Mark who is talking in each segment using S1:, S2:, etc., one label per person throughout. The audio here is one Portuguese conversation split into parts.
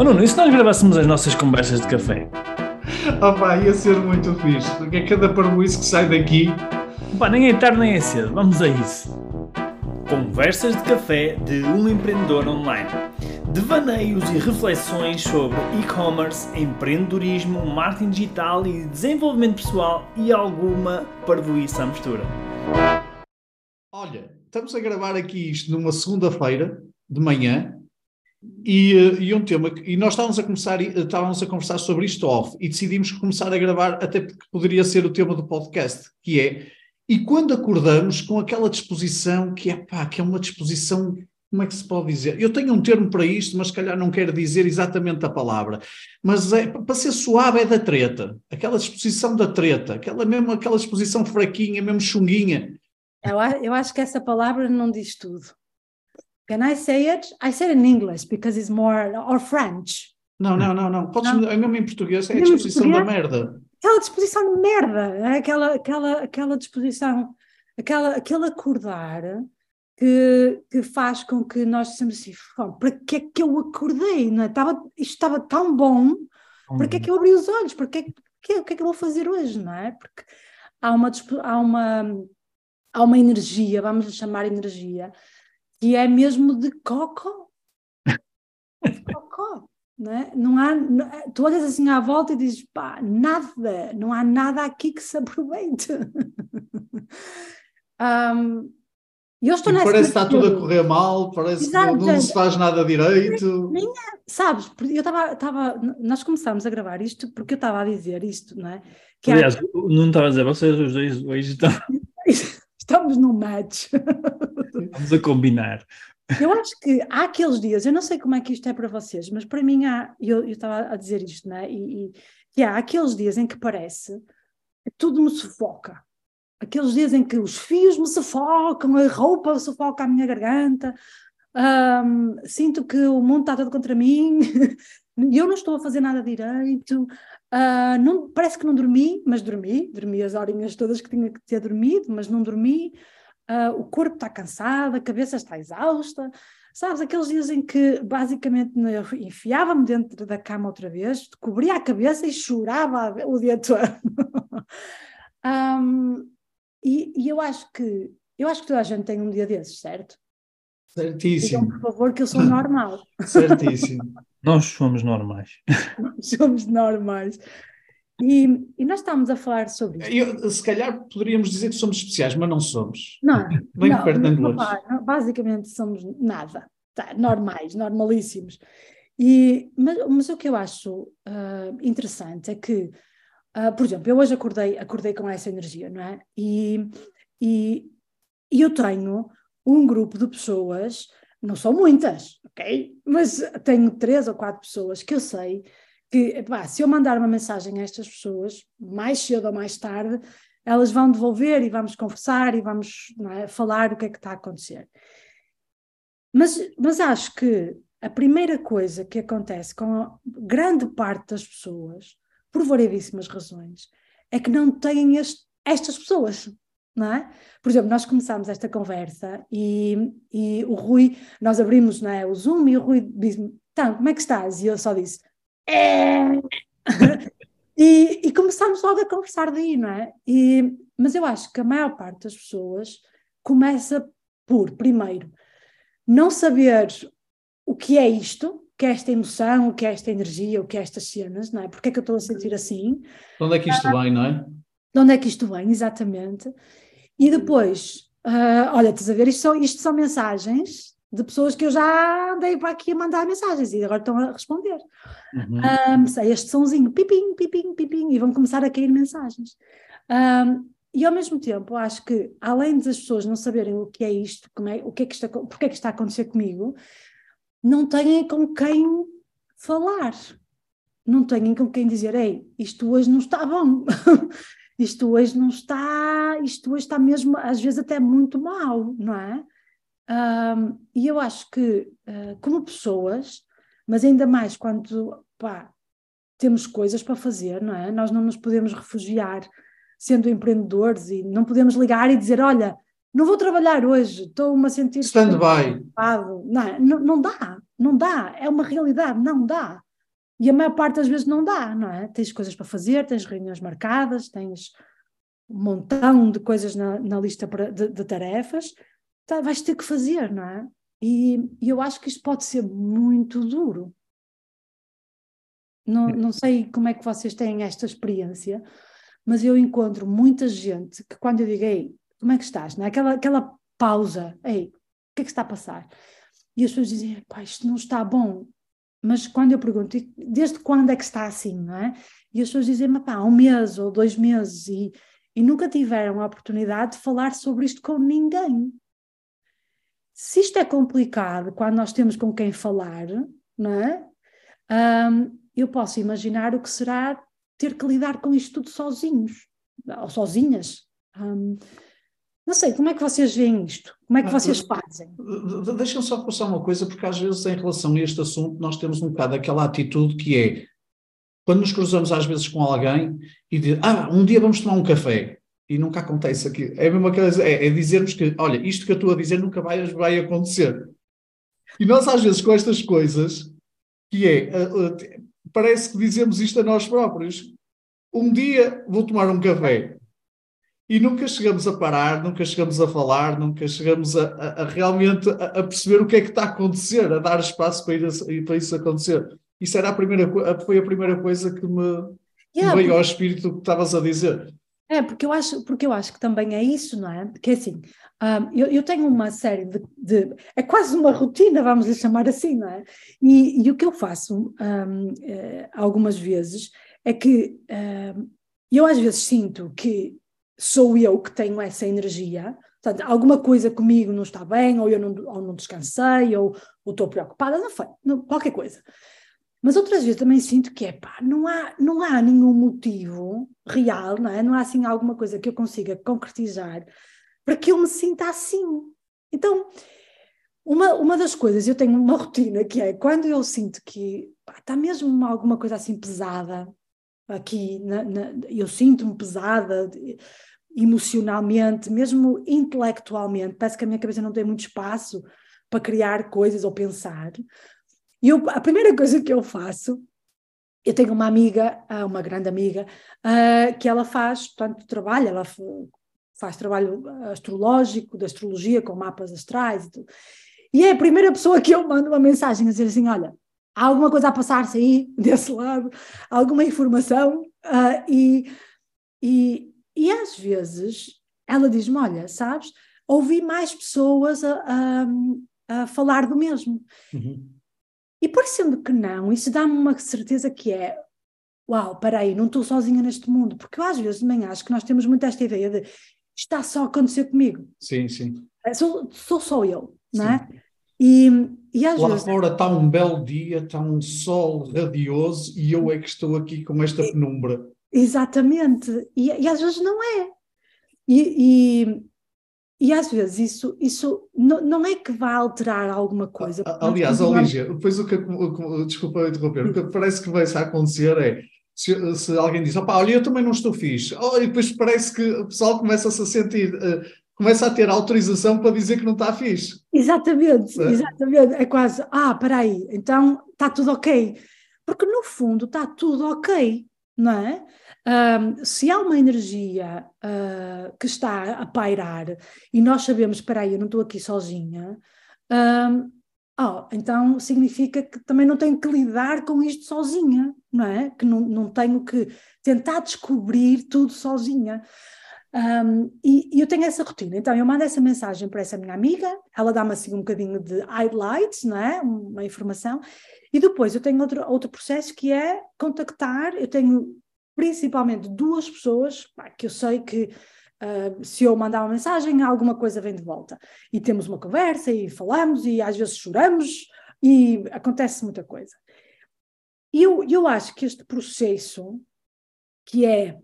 S1: Oh Nuno, e se nós gravássemos as nossas conversas de café?
S2: Oh pá, ia ser muito fixe, porque é cada parboice que sai daqui.
S1: Pá, nem é tarde nem é cedo, vamos a isso. Conversas de café de um empreendedor online. Devaneios e reflexões sobre e-commerce, empreendedorismo, marketing digital e desenvolvimento pessoal e alguma parvoíça à mistura.
S2: Olha, estamos a gravar aqui isto numa segunda-feira de manhã e, eh, e, um tema e nós estávamos a começar estávamos a conversar sobre isto off e decidimos começar a gravar até porque poderia ser o tema do podcast que é e quando acordamos com aquela disposição que é pá, que é uma disposição como é que se pode dizer? Eu tenho um termo para isto, mas se calhar não quero dizer exatamente a palavra. Mas é, para ser suave é da treta. Aquela disposição da treta, aquela mesmo aquela disposição fraquinha, mesmo chunguinha.
S3: Eu, eu acho que essa palavra não diz tudo. Can I say it? I say it in English because it's more, or French.
S2: Não, não, não, não. Podes, não. mesmo em português, é a disposição da merda.
S3: Aquela disposição de merda, é aquela, aquela, aquela disposição, aquela, aquele acordar que, que faz com que nós dissemos assim, para que é que eu acordei? Não é? estava, isto estava tão bom, para que é que eu abri os olhos? Para que é que, o que é que eu vou fazer hoje? Não é? Porque há uma, há uma, há uma energia, vamos chamar energia, que é mesmo de cocó. de cocó. Não, é? não há, não, tu olhas assim à volta e dizes, pá, nada, não há nada aqui que se aproveite. um,
S2: e eu estou e parece que está tudo a correr mal, parece Exato, que não, se faz nada direito.
S3: Nem, é, sabes, eu estava, estava, nós começámos a gravar isto porque eu estava a dizer isto, não é?
S1: Que Aliás, há... não estava a dizer, vocês os dois hoje estão...
S3: Estamos no match.
S1: Vamos a combinar.
S3: Eu acho que há aqueles dias, eu não sei como é que isto é para vocês, mas para mim há, eu, eu estava a dizer isto, né? E, e, e há aqueles dias em que parece que tudo me sufoca. Aqueles dias em que os fios me sufocam, a roupa sufoca a minha garganta, sinto que o mundo está todo contra mim, eu não estou a fazer nada direito, uh, não, parece que não dormi, mas dormi, dormi as horinhas todas que tinha que ter dormido, mas não dormi, uh, o corpo está cansado, a cabeça está exausta, sabes, aqueles dias em que basicamente enfiava-me dentro da cama outra vez, cobria a cabeça e chorava o dia todo. um, e, e, eu acho que eu acho que toda a gente tem um dia desses, certo?
S2: Certíssimo.
S3: Digam, por favor, que eu sou normal.
S2: Certíssimo.
S1: Nós somos normais.
S3: somos normais. E, e, nós estamos a falar sobre isso.
S2: Eu, se calhar poderíamos dizer que somos especiais, mas não somos.
S3: Não, Bem não, perto não, não, basicamente somos nada, tá, normais, normalíssimos. E, mas, mas o que eu acho uh, interessante é que, uh, por exemplo, eu hoje acordei, acordei com essa energia, não é? E, e, e eu tenho um grupo de pessoas, não são muitas, ok? Mas tenho três ou quatro pessoas que eu sei que se eu mandar uma mensagem a estas pessoas, mais cedo ou mais tarde, elas vão devolver e vamos conversar e vamos é, falar o que é que está a acontecer. Mas, mas acho que a primeira coisa que acontece com grande parte das pessoas, por variedíssimas razões, é que não têm este, estas pessoas. É? Por exemplo, nós começámos esta conversa e, e o Rui, nós abrimos é, o Zoom e o Rui disse-me: Então, como é que estás? E eu só disse: é. e, e começámos logo a conversar daí, não é? E, mas eu acho que a maior parte das pessoas começa por, primeiro, não saber o que é isto, o que é esta emoção, o que é esta energia, o que é estas cenas, não é? Porque é que eu estou a sentir assim? De
S2: onde é que isto vem, não é?
S3: De onde é que isto vem, exatamente. E depois, uh, olha, estás a ver, isto são, isto são mensagens de pessoas que eu já andei para aqui a mandar mensagens e agora estão a responder. Uhum. Um, sei, este somzinho, pipim, pipim, pipim, e vão começar a cair mensagens. Um, e ao mesmo tempo, acho que além das pessoas não saberem o que é isto, como é, o que é que está, porque é que está a acontecer comigo, não têm com quem falar. Não têm com quem dizer, ei, isto hoje não está bom. isto hoje não está, isto hoje está mesmo, às vezes até muito mal, não é? Um, e eu acho que, uh, como pessoas, mas ainda mais quando pá, temos coisas para fazer, não é? Nós não nos podemos refugiar sendo empreendedores e não podemos ligar e dizer: Olha, não vou trabalhar hoje, estou-me a sentir.
S2: Stand-by.
S3: Não, não, não dá, não dá, é uma realidade, não dá. E a maior parte das vezes não dá, não é? Tens coisas para fazer, tens reuniões marcadas, tens um montão de coisas na, na lista de, de, tarefas, tá, vais ter que fazer, não é? E, e, eu acho que isto pode ser muito duro. Não, não sei como é que vocês têm esta experiência, mas eu encontro muita gente que quando eu digo, ei, como é que estás? Não é? aquela, aquela pausa, ei, o que é que está a passar? E as pessoas dizem, pá, isto não está bom. Mas quando eu pergunto, desde quando é que está assim, não é? E as pessoas dizem, pá, um mês ou dois meses e, e nunca tiveram a oportunidade de falar sobre isto com ninguém. Se isto é complicado quando nós temos com quem falar, não é? Um, eu posso imaginar o que será ter que lidar com isto tudo sozinhos, ou sozinhas. Um, não sei, como é que vocês veem isto? Como é que vocês fazem?
S2: Deixa-me só passar uma coisa, porque às vezes em relação a este assunto nós temos um bocado aquela atitude que é, quando nos cruzamos às vezes com alguém e diz, ah, um dia vamos tomar um café, e nunca acontece aqui. É a mesma coisa, é, é dizermos que, olha, isto que eu estou a dizer nunca vai, vai acontecer. E nós às vezes com estas coisas, que é, uh, uh, parece que dizemos isto a nós próprios. Um dia vou tomar um café. E nunca chegamos a parar, nunca chegamos a falar, nunca chegamos a, a, a realmente a, a, perceber o que é que está a acontecer, a dar espaço para, ir para isso acontecer. Isso era a primeira, foi a primeira coisa que me yeah, veio ao espírito que estavas a dizer.
S3: É, porque eu acho, porque eu acho que também é isso, não é? Que é assim, um, eu, eu, tenho uma série de, de, É quase uma rotina, vamos lhe chamar assim, não é? E, e o que eu faço um, eh, algumas vezes é que um, eu às vezes sinto que sou eu que tenho essa energia, portanto, alguma coisa comigo não está bem, ou eu não, ou não descansei, ou, ou estou preocupada, não foi, não, qualquer coisa. Mas outras vezes também sinto que é pá, não há, não há nenhum motivo real, não é? Não há assim alguma coisa que eu consiga concretizar para que eu me sinta assim. Então, uma, uma das coisas, eu tenho uma rotina que é quando eu sinto que pá, está mesmo alguma coisa assim pesada aqui, na, na, eu sinto-me pesada emocionalmente, mesmo intelectualmente, parece que a minha cabeça não tem muito espaço para criar coisas ou pensar. E eu, a primeira coisa que eu faço, eu tenho uma amiga, ah, uma grande amiga, uh, que ela faz, tanto trabalho, ela faz trabalho astrológico, de astrologia, com mapas astrais e tudo. E é a primeira pessoa que eu mando uma mensagem a dizer assim: olha, há alguma coisa a passar-se aí, desse lado, alguma informação, uh, e, e, e às vezes ela diz-me: olha, sabes, ouvi mais pessoas a, a, a falar do mesmo. Uhum. E parecendo que não, isso dá-me uma certeza que é uau, peraí, não estou sozinha neste mundo, porque eu às vezes de manhã acho que nós temos muito esta ideia de está só a acontecer comigo.
S2: Sim, sim.
S3: É, sou, sou só eu, não é? E, e às
S2: Lá
S3: vezes...
S2: fora está um belo dia, está um sol radioso e eu é que estou aqui com esta penumbra.
S3: Exatamente, e, e às vezes não é. E, e, e às vezes isso, isso não, não é que vai alterar alguma coisa.
S2: Aliás, Olígia, depois o que, o, desculpa interromper, o que parece que vai acontecer é se, se, alguém diz, opá, olha, eu também não estou fixe, oh, e depois parece que o pessoal começa-se a sentir, uh, começa a ter autorização para dizer que não está fixe.
S3: Exatamente, é? exatamente. É quase, ah, peraí, então está tudo ok. Porque no fundo está tudo ok, não é? Um, se há uma energia uh, que está a pairar e nós sabemos, espera aí, eu não estou aqui sozinha, um, oh, então significa que também não tenho que lidar com isto sozinha, não é? Que não, não tenho que tentar descobrir tudo sozinha. Um, e, e, eu tenho essa rotina, então eu mando essa mensagem para essa minha amiga, ela dá-me assim um bocadinho de highlights, não é? Uma informação, e depois eu tenho outro, outro processo que é contactar, eu tenho principalmente duas pessoas pá, que eu sei que uh, se eu mandar uma mensagem, alguma coisa vem de volta. E temos uma conversa e falamos e às vezes choramos e acontece muita coisa. E eu, eu acho que este processo, que é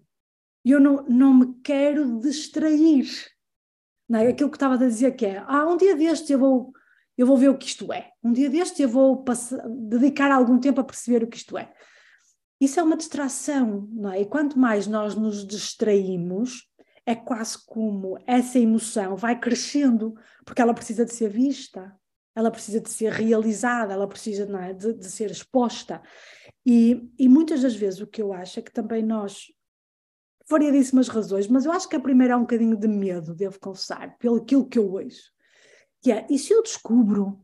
S3: eu não, não me quero distrair, não é? aquilo que estava a dizer que é, ah, um dia destes eu vou, eu vou ver o que isto é, um dia destes eu vou passar, dedicar algum tempo a perceber o que isto é. Isso é uma distração, não é? E quanto mais nós nos distraímos, é quase como essa emoção vai crescendo, porque ela precisa de ser vista, ela precisa de ser realizada, ela precisa é, de, de, ser exposta. E, e muitas das vezes o que eu acho é que também nós, variadíssimas razões, mas eu acho que a primeira é um bocadinho de medo, devo confessar, pelo aquilo que eu ouço, que é, e se eu descubro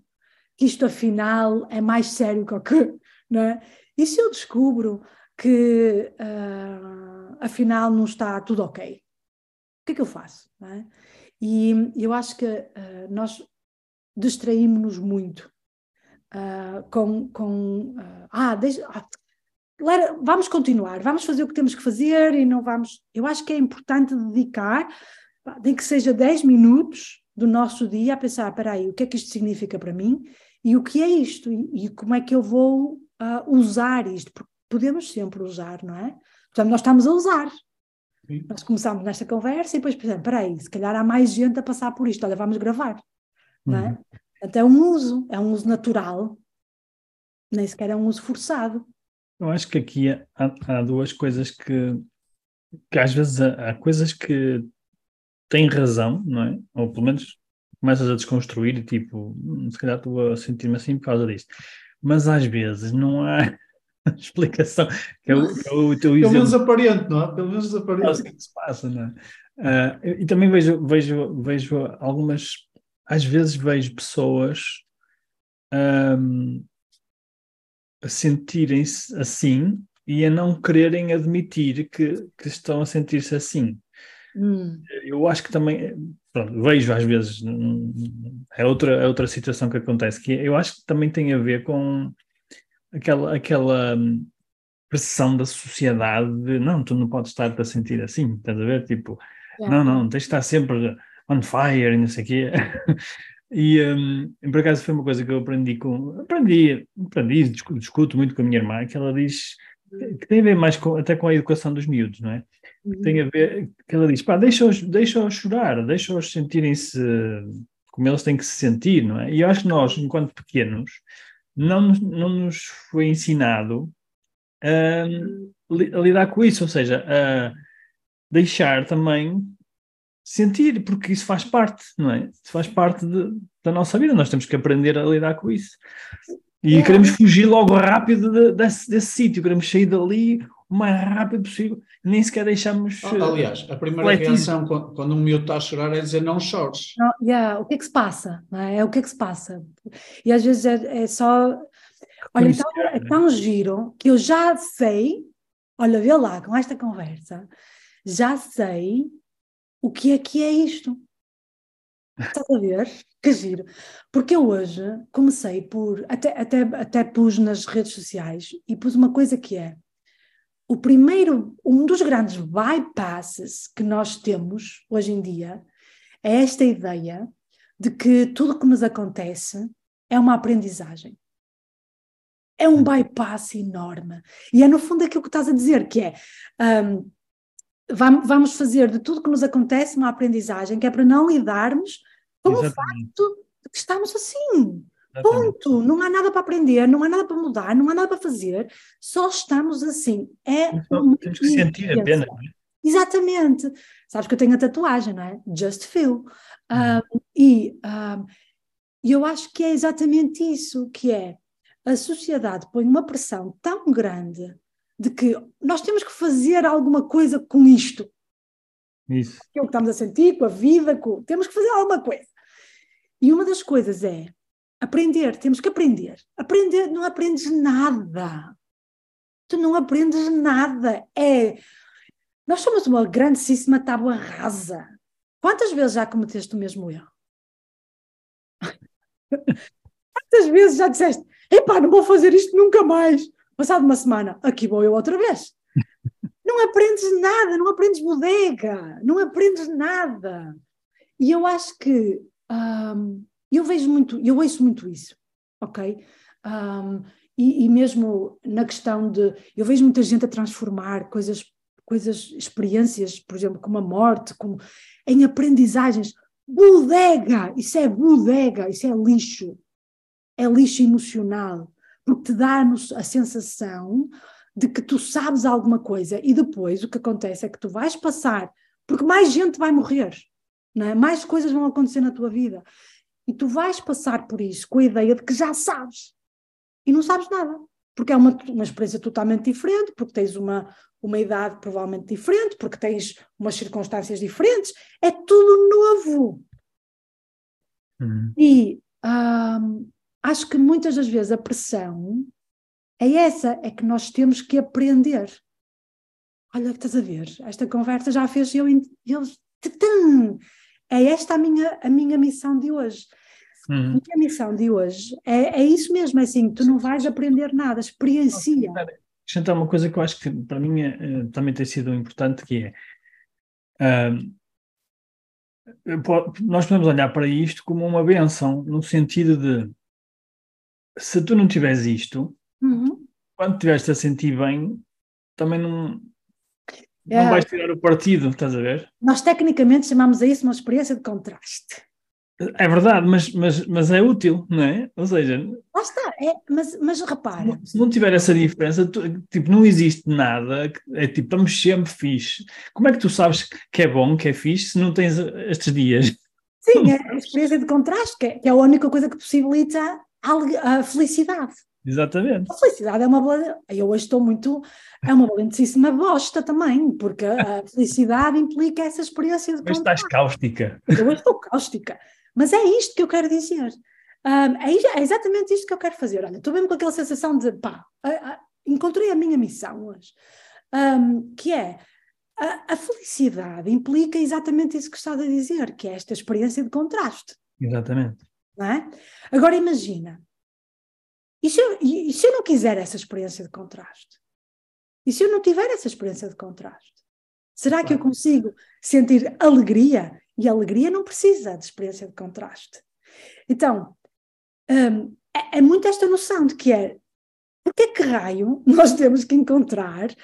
S3: que isto afinal é mais sério que o que, não é? E se eu descubro que uh, afinal não está tudo ok? O que é que eu faço? É? E eu acho que uh, nós distraímos-nos muito uh, com, com ah, deixa, ah, vamos continuar, vamos fazer o que temos que fazer e não vamos. Eu acho que é importante dedicar, nem que seja 10 minutos do nosso dia a pensar: espera aí, o que é que isto significa para mim e o que é isto e, e como é que eu vou uh, usar isto, porque podemos sempre usar, não é? Portanto, nós estamos a usar. Sim. Nós começamos nesta conversa e depois pensamos: espera aí, se calhar há mais gente a passar por isto, olha, vamos gravar, não é? Uhum. Portanto, é um uso, é um uso natural, nem sequer é um uso forçado.
S1: Eu acho que aqui há, há duas coisas que, que às vezes há, há, coisas que têm razão, não é? Ou pelo menos começas a desconstruir, tipo, hum, se calhar estou a sentir-me assim por causa disto. Mas às vezes não há explicação, que é o, que é o teu
S2: exemplo. Pelo menos aparente, não é? Pelo menos aparente.
S1: o é que se passa, não é? Uh, e também vejo, vejo, vejo algumas, às vezes vejo pessoas um, a sentirem-se assim e a não quererem admitir que, que estão a sentir-se assim. Hum. Eu acho que também, pronto, vejo às vezes, é outra, é outra situação que acontece, que eu acho que também tem a ver com aquela, aquela hum, pressão da sociedade de não, tu não podes estar a sentir assim, estás a ver? Tipo, não, não, tens de estar sempre on fire e não sei o quê. E um, por acaso foi uma coisa que eu aprendi com. Aprendi, aprendi, discuto muito com a minha irmã, que ela diz que tem a ver mais com, até com a educação dos miúdos, não é? Que tem a ver, que ela diz, pá, deixa-os deixa chorar, deixa-os sentirem-se como eles têm que se sentir, não é? E eu acho que nós, enquanto pequenos, não, não nos foi ensinado a, a lidar com isso, ou seja, a deixar também sentir, porque isso faz parte, não é? Isso faz parte de, da nossa vida, nós temos que aprender a lidar com isso. E é. queremos fugir logo rápido de, desse, desse sítio, queremos sair dali o mais rápido possível, nem sequer deixamos.
S2: Ah, aliás, a primeira reação quando, quando um miúdo está a chorar é dizer não chores. Não,
S3: yeah, o que é que se passa? É? é? o que é que se passa? E às vezes é, é só. Olha, então, é tão giro que eu já sei, olha, vê lá, com esta conversa, já sei o que é que é isto? Estás a ver? Que giro. Porque eu hoje comecei por, até, até, até pus nas redes sociais e pus uma coisa que é o primeiro, um dos grandes bypasses que nós temos hoje em dia é esta ideia de que tudo que nos acontece é uma aprendizagem. É um bypass enorme. E é no fundo aquilo que estás a dizer, que é um, vamos fazer de tudo que nos acontece uma aprendizagem, que é para não lidarmos com Exatamente. o facto de que estamos assim. Exatamente. Ponto. Não há nada para aprender, não há nada para mudar, não há nada para fazer, só estamos assim. É
S1: então, temos que sentir apenas. É?
S3: Exatamente. Sabes que eu tenho a tatuagem, não é? Just feel. Um, e um, eu acho que é exatamente isso que é. A sociedade põe uma pressão tão grande de que nós temos que fazer alguma coisa com isto.
S1: Isso.
S3: Que é o que estamos a sentir, com a vida, com... temos que fazer alguma coisa. E uma das coisas é aprender, temos que aprender. Aprender, não aprendes nada. Tu não aprendes nada. É. Nós somos uma grandíssima tábua rasa. Quantas vezes já cometeste o mesmo erro? Quantas vezes já disseste, epá, não vou fazer isto nunca mais? Passado uma semana, aqui vou eu outra vez. Não aprendes nada, não aprendes bodega, não aprendes nada. E eu acho que um, eu vejo muito, eu ouço muito isso, ok? Um, e, e, mesmo na questão de, eu vejo muita gente a transformar coisas, coisas, experiências, por exemplo, como a morte, como, em aprendizagens. Bodega, isso é bodega, isso é lixo, é lixo emocional porque te dá a sensação de que tu sabes alguma coisa e depois o que acontece é que tu vais passar, porque mais gente vai morrer, não é? mais coisas vão acontecer na tua vida e tu vais passar por isso com a ideia de que já sabes e não sabes nada. porque é uma, uma experiência totalmente diferente, porque tens uma, uma idade provavelmente diferente, porque tens umas circunstâncias diferentes, é tudo novo. Uhum. E um, acho que muitas das vezes a pressão é essa, é que nós temos que aprender. Olha, que estás a ver, esta conversa já fez eu, eu é esta a minha, a minha missão de hoje. Uhum. A minha missão de hoje é, é isso mesmo, é assim, tu não vais aprender nada, experiencia.
S1: Acrescentar uma coisa que eu acho que para mim é, também tem sido importante, que é uh, nós podemos olhar para isto como uma benção, no sentido de se tu não tiveres isto, uhum. quando estiveres a sentir bem, também não, não é. vais tirar o partido, estás a ver?
S3: Nós tecnicamente chamamos a isso uma experiência de contraste.
S1: É verdade, mas, mas, mas é útil, não é? Ou seja.
S3: Lá está, é, mas, mas repara.
S1: Se não tiver essa diferença, tu, tipo, não existe nada, é tipo, estamos sempre fixe. Como é que tu sabes que é bom, que é fixe, se não tens estes dias?
S3: Sim, é a experiência de contraste, que é, que é a única coisa que possibilita a, felicidade.
S1: Exatamente.
S3: A felicidade é uma. Eu hoje estou muito. É uma valentíssima bosta também, porque a felicidade implica essa experiência de.
S1: Mas estás cáustica.
S3: Eu hoje estou cáustica. Mas é isto que eu quero dizer. Um, é, é, exatamente isto que eu quero fazer. Olha, estou mesmo com aquela sensação de pá, encontrei a minha missão hoje, um, que é a, a, felicidade implica exatamente isso que estás a dizer, que é esta experiência de contraste.
S1: Exatamente.
S3: Não é? Agora imagina, e se, eu, e se eu não quiser essa experiência de contraste? E se eu não tiver essa experiência de contraste? Será que eu consigo sentir alegria? E alegria não precisa de experiência de contraste. Então, um, é, é muito esta noção de que é porque é que raio nós temos que encontrar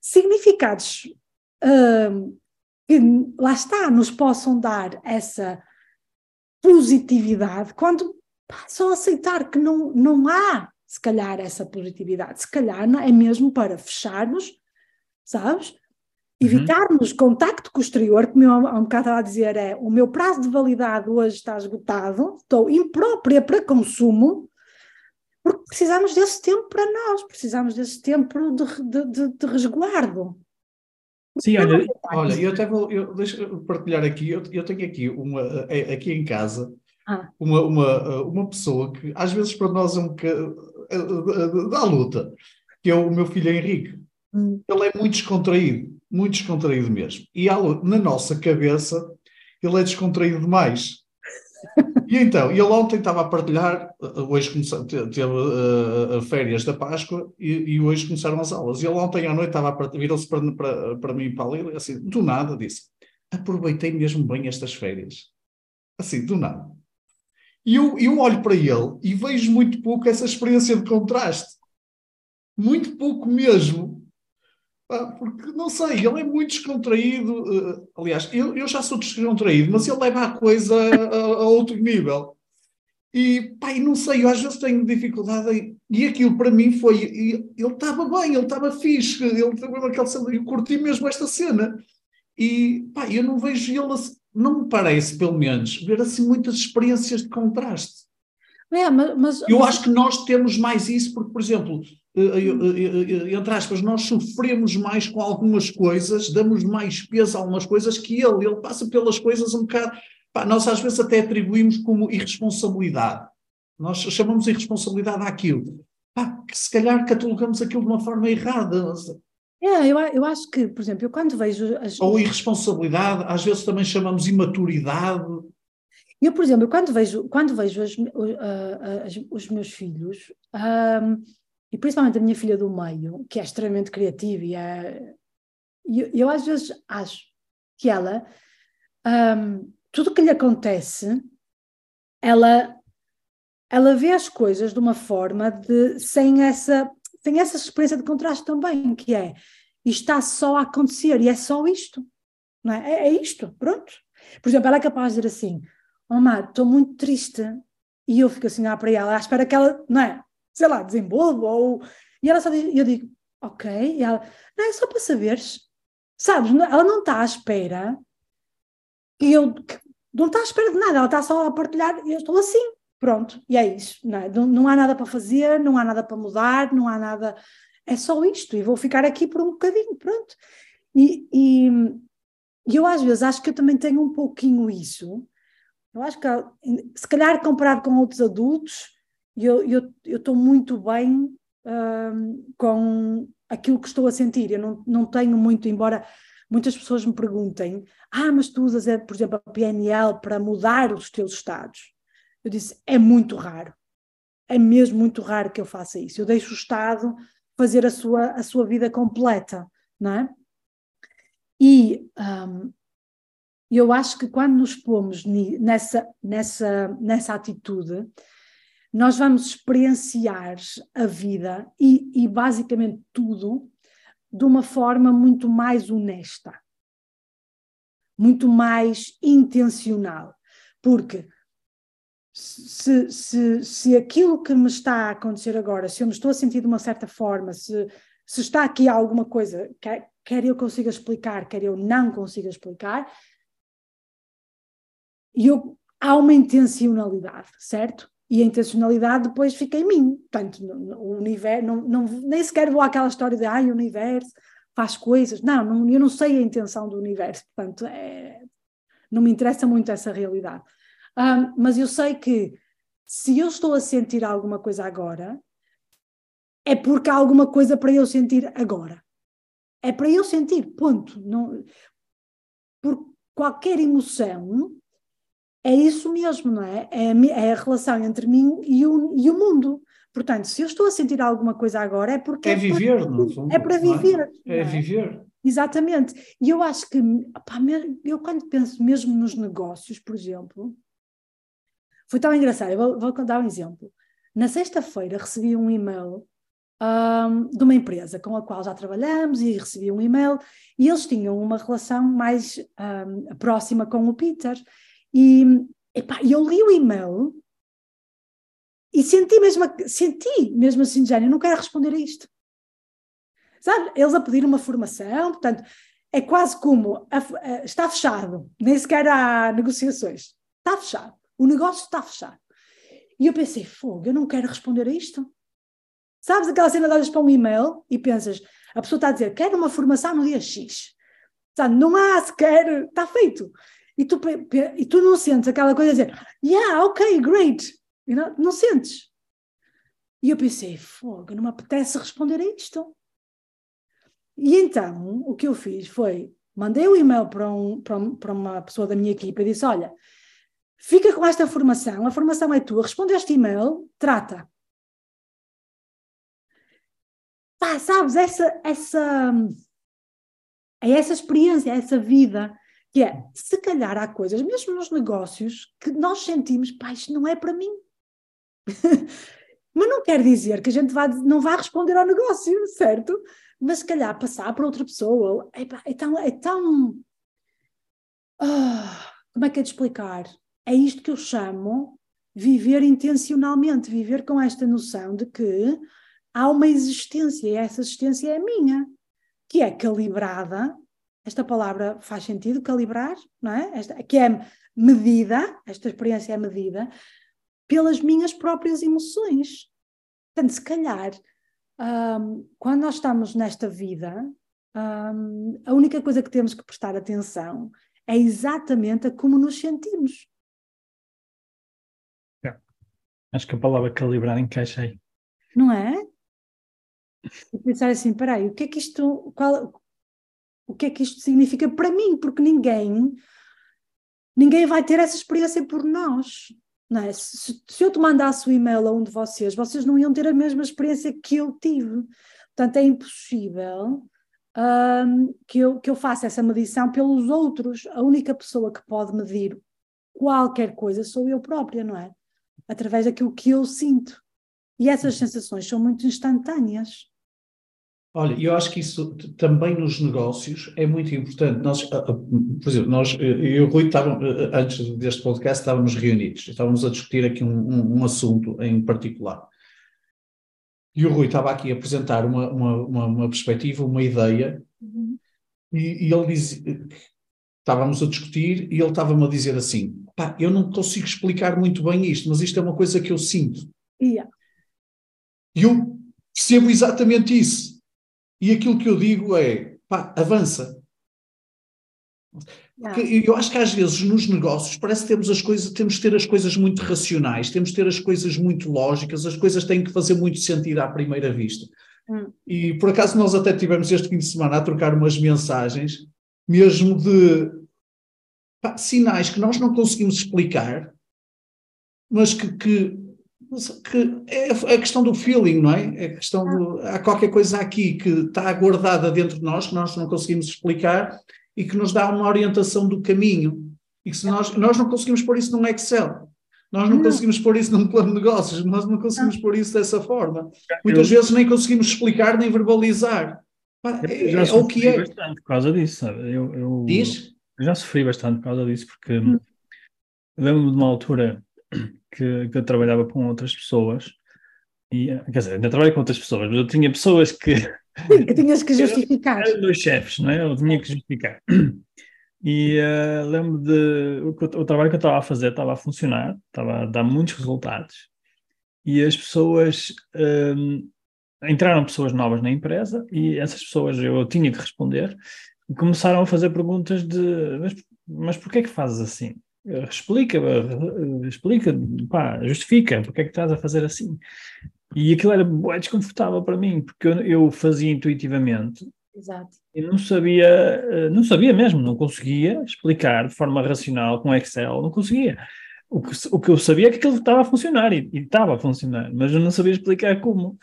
S3: significados um, que lá está, nos possam dar essa positividade quando só aceitar que não, não há, se calhar, essa positividade. Se calhar não é mesmo para fecharmos, sabes? Uhum. Evitarmos uhum. contacto com o exterior, como eu há um bocado estava a dizer, é o meu prazo de validade hoje está esgotado, estou imprópria para consumo, porque precisamos desse tempo para nós, precisamos desse tempo de, de, de, de resguardo.
S2: Sim, olha, olha, eu até vou, eu, deixa eu partilhar aqui, eu, eu tenho aqui uma, é, aqui em casa, ah. uma, uma, uma pessoa que às vezes para nós é um bocado dá luta, que é o meu filho Henrique. Hum. Ele é muito descontraído, muito descontraído mesmo. E na nossa cabeça ele é descontraído demais. E então, ele ontem estava a partilhar, hoje começou, teve uh, férias da Páscoa e, e, hoje começaram as aulas. E ele ontem à noite estava a partilhar, virou-se para, para, para mim e para ele, assim, do nada, disse: Aproveitei mesmo bem estas férias. Assim, do nada. E eu, eu olho para ele e vejo muito pouco essa experiência de contraste. Muito pouco mesmo. Porque, não sei, ele é muito descontraído. Eh, aliás, eu, eu já sou descontraído, mas ele leva a coisa a, a outro nível. E, pai, não sei, eu às vezes tenho dificuldade em... E aquilo para mim foi... Ele estava bem, ele estava fixe, ele estava naquela cena, eu curti mesmo esta cena. E, pá, eu não vejo ele não me parece, pelo menos, ver assim muitas experiências de contraste.
S3: É, mas, mas,
S2: eu acho que nós temos mais isso, porque, por exemplo, entre aspas, nós sofremos mais com algumas coisas, damos mais peso a algumas coisas que ele. Ele passa pelas coisas um bocado. Pá, nós às vezes até atribuímos como irresponsabilidade. Nós chamamos irresponsabilidade àquilo. Pá, que se calhar catalogamos aquilo de uma forma errada.
S3: É, eu, eu acho que, por exemplo, eu quando vejo. As...
S2: Ou irresponsabilidade, às vezes também chamamos imaturidade.
S3: Eu, por exemplo, quando vejo, quando vejo as, uh, os meus filhos, um, e principalmente a minha filha do meio, que é extremamente criativa, e é, eu, eu às vezes acho que ela, um, tudo que lhe acontece, ela, ela vê as coisas de uma forma de, sem essa tem essa experiência de contraste também, que é está só a acontecer e é só isto. Não é? é, é isto, pronto. Por exemplo, ela é capaz de dizer assim: Oh, Mar, estou muito triste. E eu fico assim a para ela, à espera que ela, não é? Sei lá, desenvolva. Ou... E ela só diz, eu digo: Ok. E ela, não é só para saberes. Sabes? Ela não está à espera. E eu. Não está à espera de nada, ela está só a partilhar. Eu estou assim. Pronto, e é isso. Não, é? não, não há nada para fazer, não há nada para mudar, não há nada. É só isto, e vou ficar aqui por um bocadinho, pronto. E, e, e eu às vezes acho que eu também tenho um pouquinho isso. Eu acho que, se calhar, comparado com outros adultos, eu estou muito bem uh, com aquilo que estou a sentir. Eu não, não tenho muito, embora muitas pessoas me perguntem: ah, mas tu usas, por exemplo, a PNL para mudar os teus estados? Eu disse: é muito raro. É mesmo muito raro que eu faça isso. Eu deixo o Estado fazer a sua, a sua vida completa, não é? E um, eu acho que quando nos pomos nessa, nessa, nessa atitude, nós vamos experienciar a vida e, e basicamente tudo de uma forma muito mais honesta, muito mais intencional. Porque se, se, se aquilo que me está a acontecer agora, se eu me estou a sentir de uma certa forma, se, se está aqui alguma coisa, quer, quer eu consiga explicar, quer eu não consiga explicar, eu, há uma intencionalidade, certo? E a intencionalidade depois fica em mim. Portanto, o universo, não, não, nem sequer vou àquela história de ai, o universo faz coisas. Não, não, eu não sei a intenção do universo. Portanto, é, não me interessa muito essa realidade. Um, mas eu sei que se eu estou a sentir alguma coisa agora, é porque há alguma coisa para eu sentir agora. É para eu sentir, ponto. Não, por qualquer emoção, é isso mesmo, não é? É a, é a relação entre mim e o, e o mundo. Portanto, se eu estou a sentir alguma coisa agora, é porque.
S2: É, é viver, para, no fundo.
S3: É para viver.
S2: É? é? viver.
S3: Exatamente. E eu acho que, eu quando penso mesmo nos negócios, por exemplo, foi tão engraçado. Eu vou, vou dar um exemplo. Na sexta-feira recebi um e-mail um, de uma empresa com a qual já trabalhamos e recebi um e-mail e eles tinham uma relação mais um, próxima com o Peter. E epá, eu li o e-mail e senti mesmo, senti mesmo assim, já, eu não quero responder a isto. Sabe? Eles a pedir uma formação, portanto, é quase como a, a, está fechado, nem sequer há negociações. Está fechado. O negócio está fechado. E eu pensei, fogo, eu não quero responder a isto. Sabes aquela cena de olhas para um e-mail e pensas, a pessoa está a dizer, quero uma formação no dia X. Sabe, não há sequer, está feito. E tu, e tu não sentes aquela coisa de dizer, yeah, ok, great. Know? Não sentes. E eu pensei, fogo, não me apetece responder a isto. E então, o que eu fiz foi, mandei o um e-mail para, um, para, para uma pessoa da minha equipa e disse, olha, Fica com esta formação, a formação é tua, responde este e-mail, trata. Pá, sabes, essa, essa, é essa experiência, é essa vida, que é, se calhar há coisas, mesmo nos negócios, que nós sentimos, pá, isto não é para mim. Mas não quer dizer que a gente vá, não vá responder ao negócio, certo? Mas se calhar passar para outra pessoa, é, é tão. É tão oh, como é que é de explicar? é isto que eu chamo viver intencionalmente, viver com esta noção de que há uma existência e essa existência é minha, que é calibrada. Esta palavra faz sentido, calibrar, não é? Esta, que é medida, esta experiência é medida pelas minhas próprias emoções. Portanto, se calhar, um, quando nós estamos nesta vida, um, a única coisa que temos que prestar atenção é exatamente a como nos sentimos.
S1: Acho que a palavra calibrar encaixa aí.
S3: Não é? E pensar assim, peraí, o que é que isto, qual, o que é que isto significa para mim? Porque ninguém, ninguém vai ter essa experiência por nós. Não é? se, se eu te mandasse o e-mail a um de vocês, vocês não iam ter a mesma experiência que eu tive. Portanto, é impossível um, que, eu, que eu faça essa medição pelos outros. A única pessoa que pode medir qualquer coisa sou eu própria, não é? através daquilo que eu sinto. E essas uhum. sensações são muito instantâneas.
S2: Olha, eu acho que isso também nos negócios é muito importante. Nós, por exemplo, nós, eu e o Rui estavam, antes deste podcast, estávamos reunidos, estávamos a discutir aqui um, um, um assunto em particular. E o Rui estava aqui a apresentar uma, uma, uma, perspectiva, uma ideia, uhum. e, e, ele dizia, estávamos a discutir e ele estava-me a dizer assim, pá, eu não consigo explicar muito bem isto, mas isto é uma coisa que eu sinto.
S3: Yeah.
S2: E eu percebo exatamente isso. E aquilo que eu digo é, pá, avança. Porque eu acho que às vezes nos negócios parece que temos as coisas, temos de ter as coisas muito racionais, temos de ter as coisas muito lógicas, as coisas têm que fazer muito sentido à primeira vista. Hum. E por acaso nós até tivemos este fim de semana a trocar umas mensagens, mesmo de pá, sinais que nós não conseguimos explicar, mas que, que, que é a questão do feeling, não é? É a questão do, há qualquer coisa aqui que está guardada dentro de nós que nós não conseguimos explicar e que nos dá uma orientação do caminho. E que se nós, nós não conseguimos pôr isso num Excel, nós não, não, conseguimos pôr isso num plano de negócios, nós não conseguimos não. pôr isso dessa forma. Muitas vezes nem conseguimos explicar nem verbalizar.
S1: é, já é o que é. bastante por causa disso, sabe? Eu, eu,
S2: Diz?
S1: Eu já sofri bastante por causa disso, porque hum. lembro-me de uma altura que, que eu trabalhava com outras pessoas, e, quer dizer, ainda trabalho com outras pessoas, mas eu tinha pessoas que
S3: que tinhas que justificar.
S1: Eram dois chefes, não é? Eu tinha que justificar. E uh, lembro de o, o, trabalho que eu estava a fazer estava a funcionar, estava a dar muitos resultados. E as pessoas um, entraram pessoas novas na empresa e essas pessoas eu tinha que responder e começaram a fazer perguntas de mas, mas porquê é que fazes assim? Explica, explica, pá, justifica, porque é que estás a fazer assim? E aquilo era bem desconfortável para mim, porque eu, eu fazia intuitivamente.
S3: Exato.
S1: E não sabia, eh, não sabia mesmo, não conseguia explicar de forma racional com Excel, não conseguia. O que, o que eu sabia é que aquilo estava a funcionar e, e estava a funcionar, mas eu não sabia explicar como.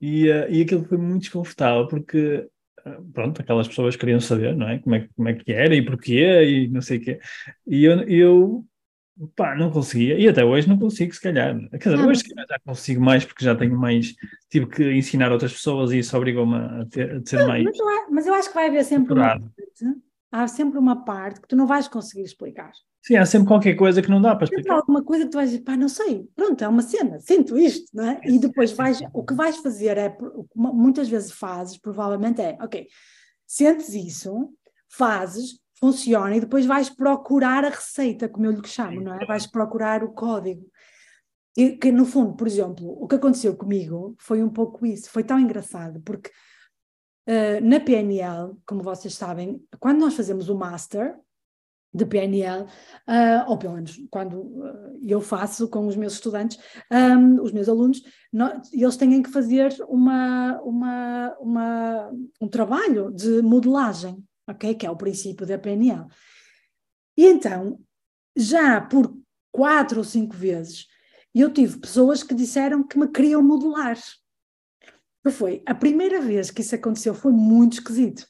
S1: E, uh, e aquilo foi muito desconfortável, porque pronto, aquelas pessoas queriam saber, não é? Como é, como é que era e porquê e não sei o quê. E eu, eu Pá, não conseguia, e até hoje não consigo, se calhar. Quer dizer, ah, hoje já consigo mais porque já tenho mais. Tive que ensinar outras pessoas e isso obrigou-me a, ter, a ser mais.
S3: Mas eu, mas eu, acho que vai haver sempre parte, há sempre uma parte que tu não vais conseguir explicar.
S1: Sim, há sempre qualquer coisa que não dá para explicar. Sempre
S3: alguma coisa que tu vais dizer, pá, não sei, pronto, é uma cena, sinto isto, não é? E depois vais, o que vais fazer é, muitas vezes fazes, provavelmente é, ok, sentes isso, fazes, funciona e depois vais procurar a receita, como eu lhe chamo, não é? Vais procurar o código. E que no fundo, por exemplo, o que aconteceu comigo foi um pouco isso, foi tão engraçado, porque uh, na PNL, como vocês sabem, quando nós fazemos o master de PNL, uh, eh, ou pelo menos quando uh, eu faço com os meus estudantes, um, os meus alunos, nós, eles têm que fazer uma, uma, uma, um trabalho de modelagem ok? Que é o princípio da PNL. E então, já por quatro ou cinco vezes, eu tive pessoas que disseram que me queriam modelar. Foi a primeira vez que isso aconteceu, foi muito esquisito.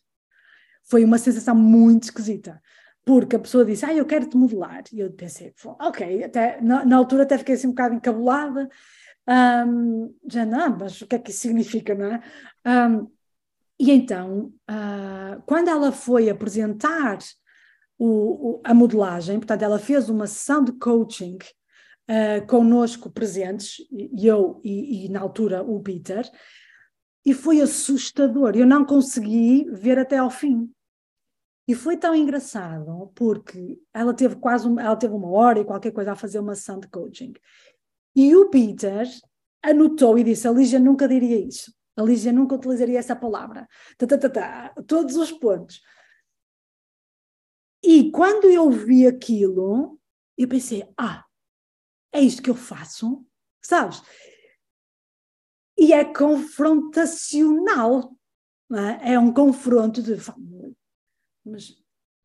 S3: Foi uma sensação muito esquisita. Porque a pessoa disse, ah, eu quero te modelar. E eu pensei, ok, até, na, na altura até fiquei assim um bocado encabulada. Um, já não, mas o que é que isso significa, não é? Um, e então, uh, quando ela foi apresentar o, o, a modelagem, portanto, ela fez uma sessão de coaching uh, conosco presentes, eu e, e, na altura o Peter, e foi assustador. Eu não consegui ver até ao fim. E foi tão engraçado porque ela teve quase uma, ela teve uma hora e qualquer coisa a fazer uma sessão de coaching. E o Peter anotou e disse: A Lígia nunca diria isso. A Lígia nunca utilizaria essa palavra. Tá, tá, tá, tá, todos os pontos. E quando eu vi aquilo, eu pensei, ah, é isto que eu faço, sabes? E é confrontacional, é? é? um confronto de. Mas,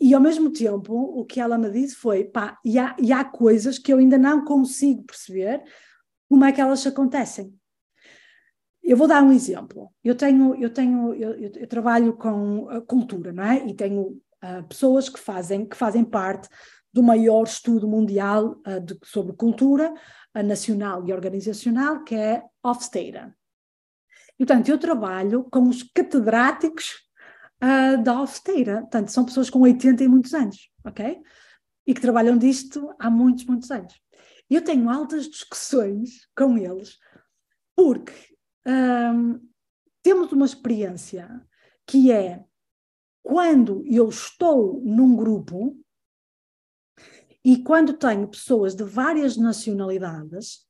S3: e ao mesmo tempo, o que ela me disse foi: pá, e há, e há coisas que eu ainda não consigo perceber como é que elas acontecem. Eu vou dar um exemplo. Eu tenho, eu tenho, eu, eu trabalho com cultura, não é? E tenho uh, pessoas que fazem, que fazem parte do maior estudo mundial uh, de, sobre cultura uh, nacional e organizacional, que é Hofstede. Portanto, eu trabalho com os catedráticos da Hofstede. Portanto, são pessoas com 80 e muitos anos, ok? E que trabalham disto há muitos, muitos anos. Eu tenho altas discussões com eles, porque um, temos uma experiência que é quando eu estou num grupo E quando tenho pessoas de várias nacionalidades,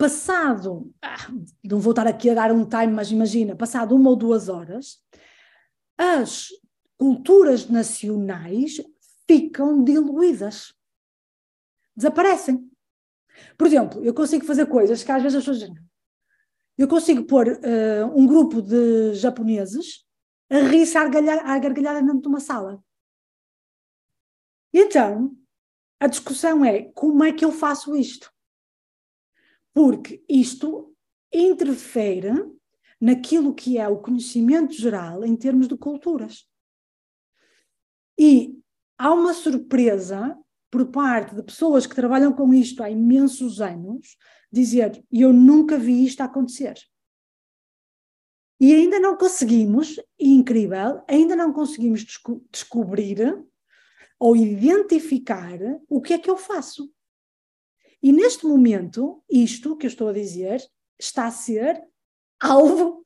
S3: passado, ah, não vou estar aqui a dar um time, mas imagina, passado uma ou duas horas, as culturas nacionais ficam diluídas, desaparecem. Por exemplo, eu consigo fazer coisas que às vezes as pessoas eu consigo pôr uh, um grupo de japoneses a rir-se à gargalhada dentro de uma sala. Então, a discussão é como é que eu faço isto? Porque isto interfere naquilo que é o conhecimento geral em termos de culturas. E há uma surpresa por parte de pessoas que trabalham com isto há imensos anos, dizer: Eu nunca vi isto acontecer. E ainda não conseguimos, incrível, ainda não conseguimos desco descobrir ou identificar o que é que eu faço. E neste momento, isto que eu estou a dizer está a ser alvo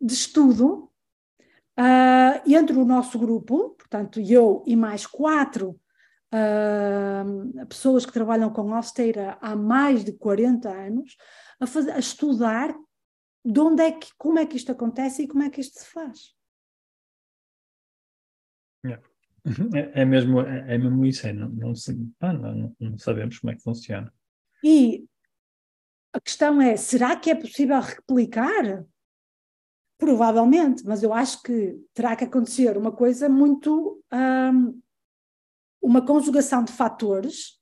S3: de estudo uh, entre o nosso grupo, portanto, eu e mais quatro uh, pessoas que trabalham com Osteira há mais de 40 anos, a, fazer, a estudar de onde é que, como é que isto acontece e como é que isto se faz.
S1: É, é, mesmo, é, é, mesmo isso, é, não, não, não, não, sabemos como é que funciona.
S3: E a questão é: será que é possível replicar? Provavelmente, mas eu acho que terá que acontecer uma coisa muito. Um, uma conjugação de fatores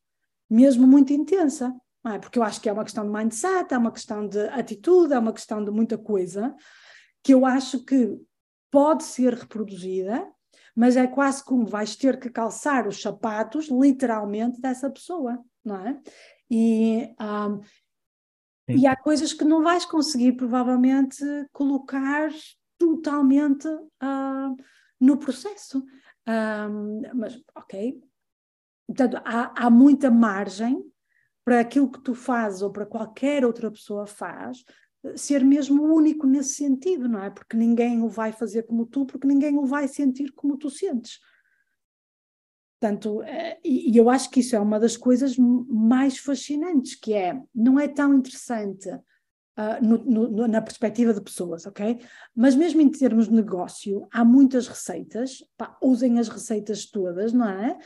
S3: mesmo muito intensa. É? Porque eu acho que é uma questão de mindset, é uma questão de atitude, é uma questão de muita coisa que eu acho que pode ser reproduzida, mas é quase como vais ter que calçar os sapatos, literalmente, dessa pessoa, não é? E, um, e há coisas que não vais conseguir, provavelmente, colocar totalmente uh, no processo. Um, mas, ok, Portanto, há, há muita margem para aquilo que tu fazes ou para qualquer outra pessoa faz ser mesmo único nesse sentido, não é? Porque ninguém o vai fazer como tu, porque ninguém o vai sentir como tu sentes. Portanto, eh, e eu acho que isso é uma das coisas mais fascinantes, que é, não é tão interessante uh, no, no, na perspectiva de pessoas, ok? Mas mesmo em termos de negócio, há muitas receitas, pá, usem as receitas todas, não é?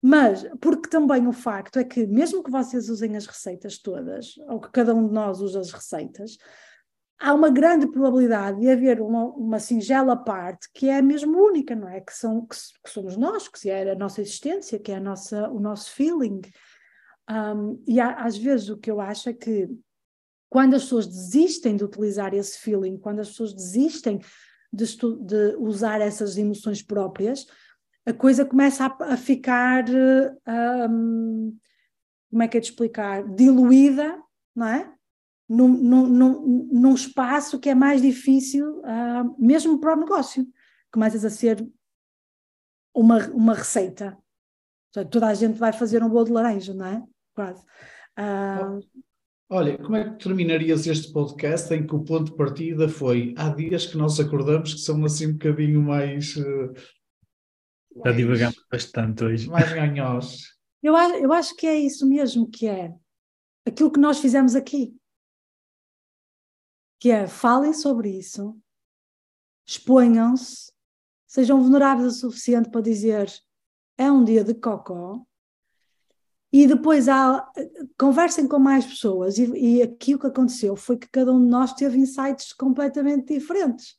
S3: Mas, porque também o facto é que, mesmo que vocês usem as receitas todas, ou que cada um de nós use as receitas, há uma grande probabilidade de haver uma, uma singela parte que é mesmo única, não é? Que, são, que, que somos nós, que é a nossa existência, que é a nossa, o nosso feeling. Um, e há, às vezes o que eu acho é que quando as pessoas desistem de utilizar esse feeling, quando as pessoas desistem de, de usar essas emoções próprias, a coisa começa a, a ficar, um, como é que é de explicar, diluída, não é? Num, num, num, espaço que é mais difícil, uh, mesmo para o negócio. Começas a ser uma, uma receita. Toda a gente vai fazer um bolo de laranja, não é? Quase. Uh,
S2: Olha, como é que terminarias este podcast em que o ponto de partida foi há dias que nós acordamos que são assim um bocadinho mais uh,
S1: já divagamos bastante hoje.
S2: Mais ganhosos.
S3: Eu, eu acho que é isso mesmo que é aquilo que nós fizemos aqui. Que é, falem sobre isso, exponham-se, sejam vulneráveis o suficiente para dizer é um dia de cocó, e depois há, conversem com mais pessoas, e, e aqui o que aconteceu foi que cada um de nós teve insights completamente diferentes.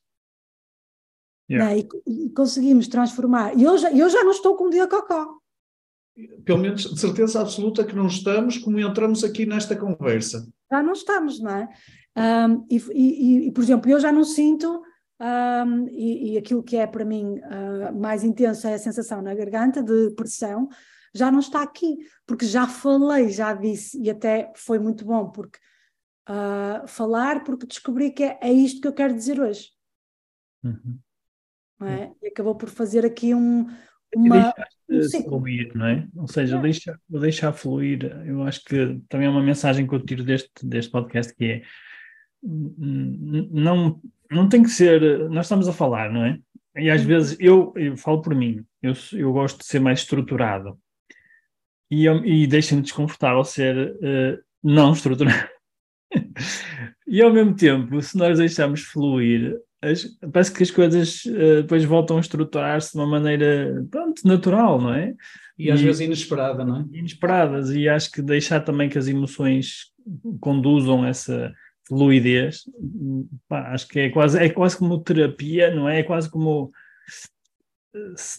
S3: Yeah. Né? E, e, conseguimos transformar. E eu já, eu já não estou com um dia cocó.
S2: Pelo menos de certeza absoluta que não estamos como entramos aqui nesta conversa.
S3: Já não estamos, não é? Um, e, e, e, por exemplo, eu já não sinto, um, e, aquilo que é para mim uh, mais intenso é a sensação na garganta de pressão, já não está aqui, porque já falei, já disse, e até foi muito bom, porque uh, falar, porque descobri que é, é isto que eu quero dizer hoje. Uhum é? E acabou por fazer aqui um, uma.
S1: Um fluir, não é? Ou seja, é. Deixa, deixar fluir. Eu acho que também é uma mensagem que eu tiro deste, deste podcast que é não, não tem que ser. Nós estamos a falar, não é? E às uhum. vezes eu, eu falo por mim, eu, eu gosto de ser mais estruturado. e, e deixa-me desconfortável ser uh, não estruturado. e ao mesmo tempo, se nós deixarmos fluir, as, parece que as coisas uh, depois voltam a estruturar-se de uma maneira pronto, natural, não é?
S2: E às e, vezes inesperada, não é?
S1: Inesperadas, e acho que deixar também que as emoções conduzam essa fluidez, pá, acho que é quase, é quase como terapia, não é? É quase como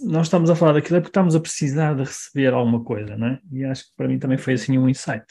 S1: nós estamos a falar daquilo é porque estamos a precisar de receber alguma coisa, não é? E acho que para mim também foi assim um insight.